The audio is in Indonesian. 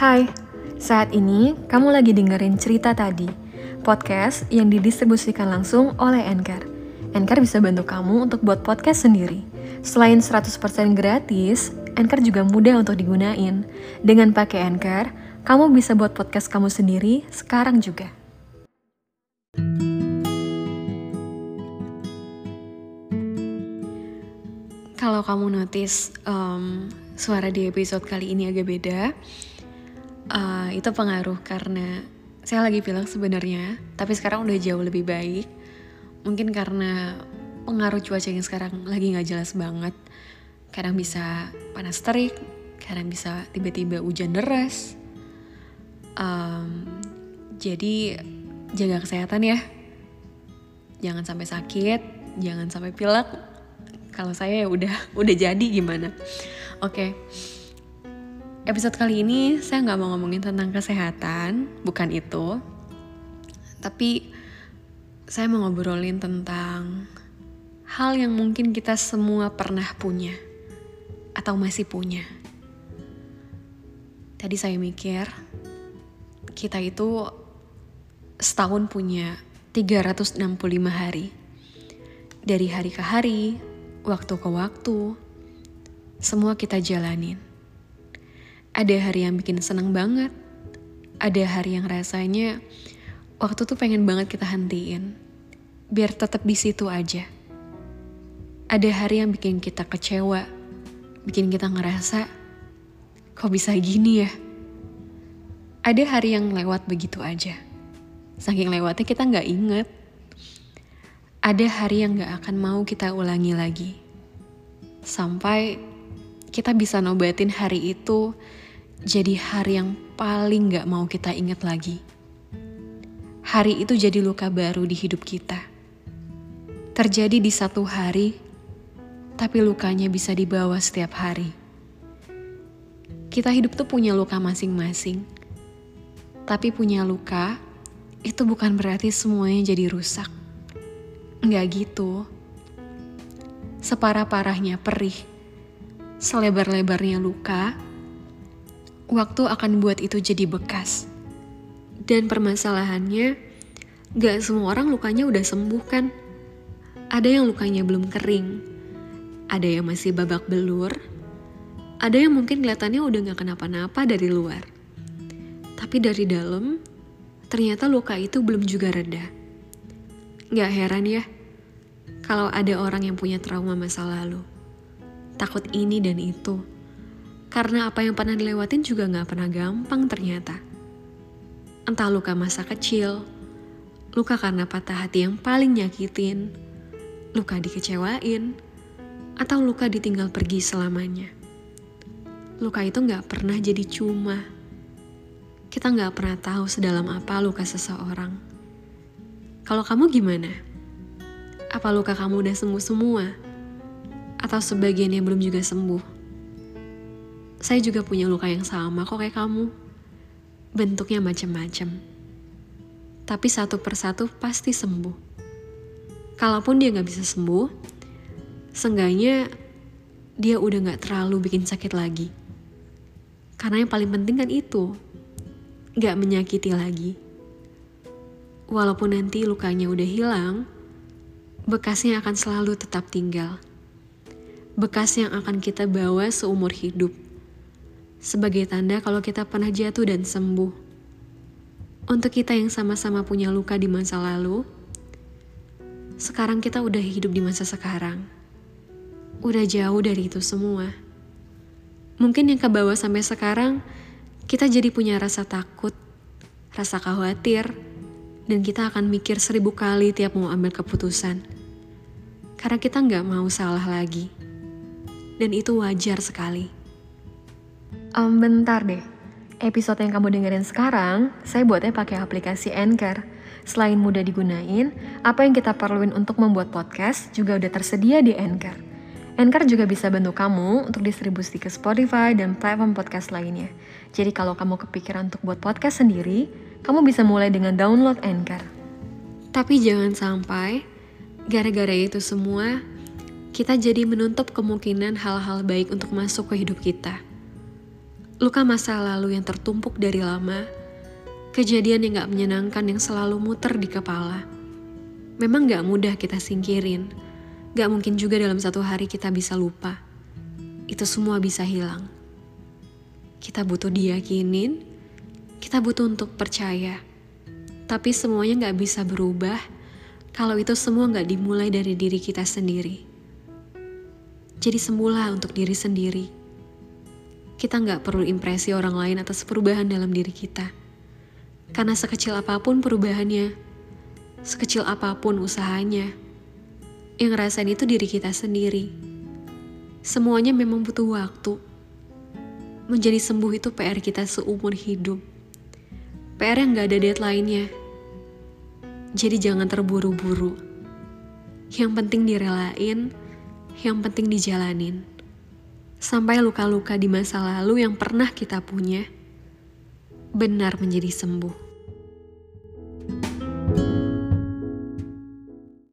Hai, saat ini kamu lagi dengerin cerita tadi, podcast yang didistribusikan langsung oleh Anchor. Anchor bisa bantu kamu untuk buat podcast sendiri. Selain 100% gratis, Anchor juga mudah untuk digunain. Dengan pakai Anchor, kamu bisa buat podcast kamu sendiri sekarang juga. Kalau kamu notice um, suara di episode kali ini agak beda, uh, itu pengaruh karena saya lagi bilang sebenarnya, tapi sekarang udah jauh lebih baik. Mungkin karena pengaruh cuaca yang sekarang lagi nggak jelas banget. Kadang bisa panas terik, kadang bisa tiba-tiba hujan deras. Um, jadi jaga kesehatan ya. Jangan sampai sakit, jangan sampai pilek. Kalau saya ya udah udah jadi gimana? Oke. Okay episode kali ini saya nggak mau ngomongin tentang kesehatan, bukan itu. Tapi saya mau ngobrolin tentang hal yang mungkin kita semua pernah punya atau masih punya. Tadi saya mikir, kita itu setahun punya 365 hari. Dari hari ke hari, waktu ke waktu, semua kita jalanin ada hari yang bikin seneng banget. Ada hari yang rasanya waktu tuh pengen banget kita hentiin. Biar tetap di situ aja. Ada hari yang bikin kita kecewa. Bikin kita ngerasa, kok bisa gini ya? Ada hari yang lewat begitu aja. Saking lewatnya kita nggak inget. Ada hari yang gak akan mau kita ulangi lagi. Sampai kita bisa nobatin hari itu jadi hari yang paling gak mau kita ingat lagi. Hari itu jadi luka baru di hidup kita. Terjadi di satu hari, tapi lukanya bisa dibawa setiap hari. Kita hidup tuh punya luka masing-masing. Tapi punya luka, itu bukan berarti semuanya jadi rusak. Enggak gitu. Separah-parahnya perih, selebar-lebarnya luka, waktu akan buat itu jadi bekas. Dan permasalahannya, gak semua orang lukanya udah sembuh kan? Ada yang lukanya belum kering, ada yang masih babak belur, ada yang mungkin kelihatannya udah gak kenapa-napa dari luar. Tapi dari dalam, ternyata luka itu belum juga reda. Gak heran ya, kalau ada orang yang punya trauma masa lalu. Takut ini dan itu karena apa yang pernah dilewatin juga gak pernah gampang ternyata. Entah luka masa kecil, luka karena patah hati yang paling nyakitin, luka dikecewain, atau luka ditinggal pergi selamanya. Luka itu gak pernah jadi cuma. Kita gak pernah tahu sedalam apa luka seseorang. Kalau kamu gimana? Apa luka kamu udah sembuh semua? Atau sebagian yang belum juga sembuh? Saya juga punya luka yang sama kok kayak kamu. Bentuknya macam-macam. Tapi satu persatu pasti sembuh. Kalaupun dia gak bisa sembuh, seenggaknya dia udah gak terlalu bikin sakit lagi. Karena yang paling penting kan itu, gak menyakiti lagi. Walaupun nanti lukanya udah hilang, bekasnya akan selalu tetap tinggal. Bekas yang akan kita bawa seumur hidup sebagai tanda kalau kita pernah jatuh dan sembuh. Untuk kita yang sama-sama punya luka di masa lalu, sekarang kita udah hidup di masa sekarang. Udah jauh dari itu semua. Mungkin yang kebawa sampai sekarang, kita jadi punya rasa takut, rasa khawatir, dan kita akan mikir seribu kali tiap mau ambil keputusan. Karena kita nggak mau salah lagi. Dan itu wajar sekali. Um, bentar deh. Episode yang kamu dengerin sekarang, saya buatnya pakai aplikasi Anchor. Selain mudah digunain, apa yang kita perluin untuk membuat podcast juga udah tersedia di Anchor. Anchor juga bisa bantu kamu untuk distribusi ke Spotify dan platform podcast lainnya. Jadi kalau kamu kepikiran untuk buat podcast sendiri, kamu bisa mulai dengan download Anchor. Tapi jangan sampai gara-gara itu semua, kita jadi menutup kemungkinan hal-hal baik untuk masuk ke hidup kita Luka masa lalu yang tertumpuk dari lama, kejadian yang gak menyenangkan yang selalu muter di kepala. Memang gak mudah kita singkirin, gak mungkin juga dalam satu hari kita bisa lupa. Itu semua bisa hilang. Kita butuh diyakinin, kita butuh untuk percaya. Tapi semuanya gak bisa berubah kalau itu semua gak dimulai dari diri kita sendiri. Jadi sembuhlah untuk diri sendiri. Kita nggak perlu impresi orang lain atas perubahan dalam diri kita. Karena sekecil apa pun perubahannya, sekecil apa pun usahanya, yang ngerasain itu diri kita sendiri. Semuanya memang butuh waktu. Menjadi sembuh itu PR kita seumur hidup. PR yang gak ada deadline-nya. Jadi jangan terburu-buru. Yang penting direlain, yang penting dijalanin. Sampai luka-luka di masa lalu yang pernah kita punya benar menjadi sembuh.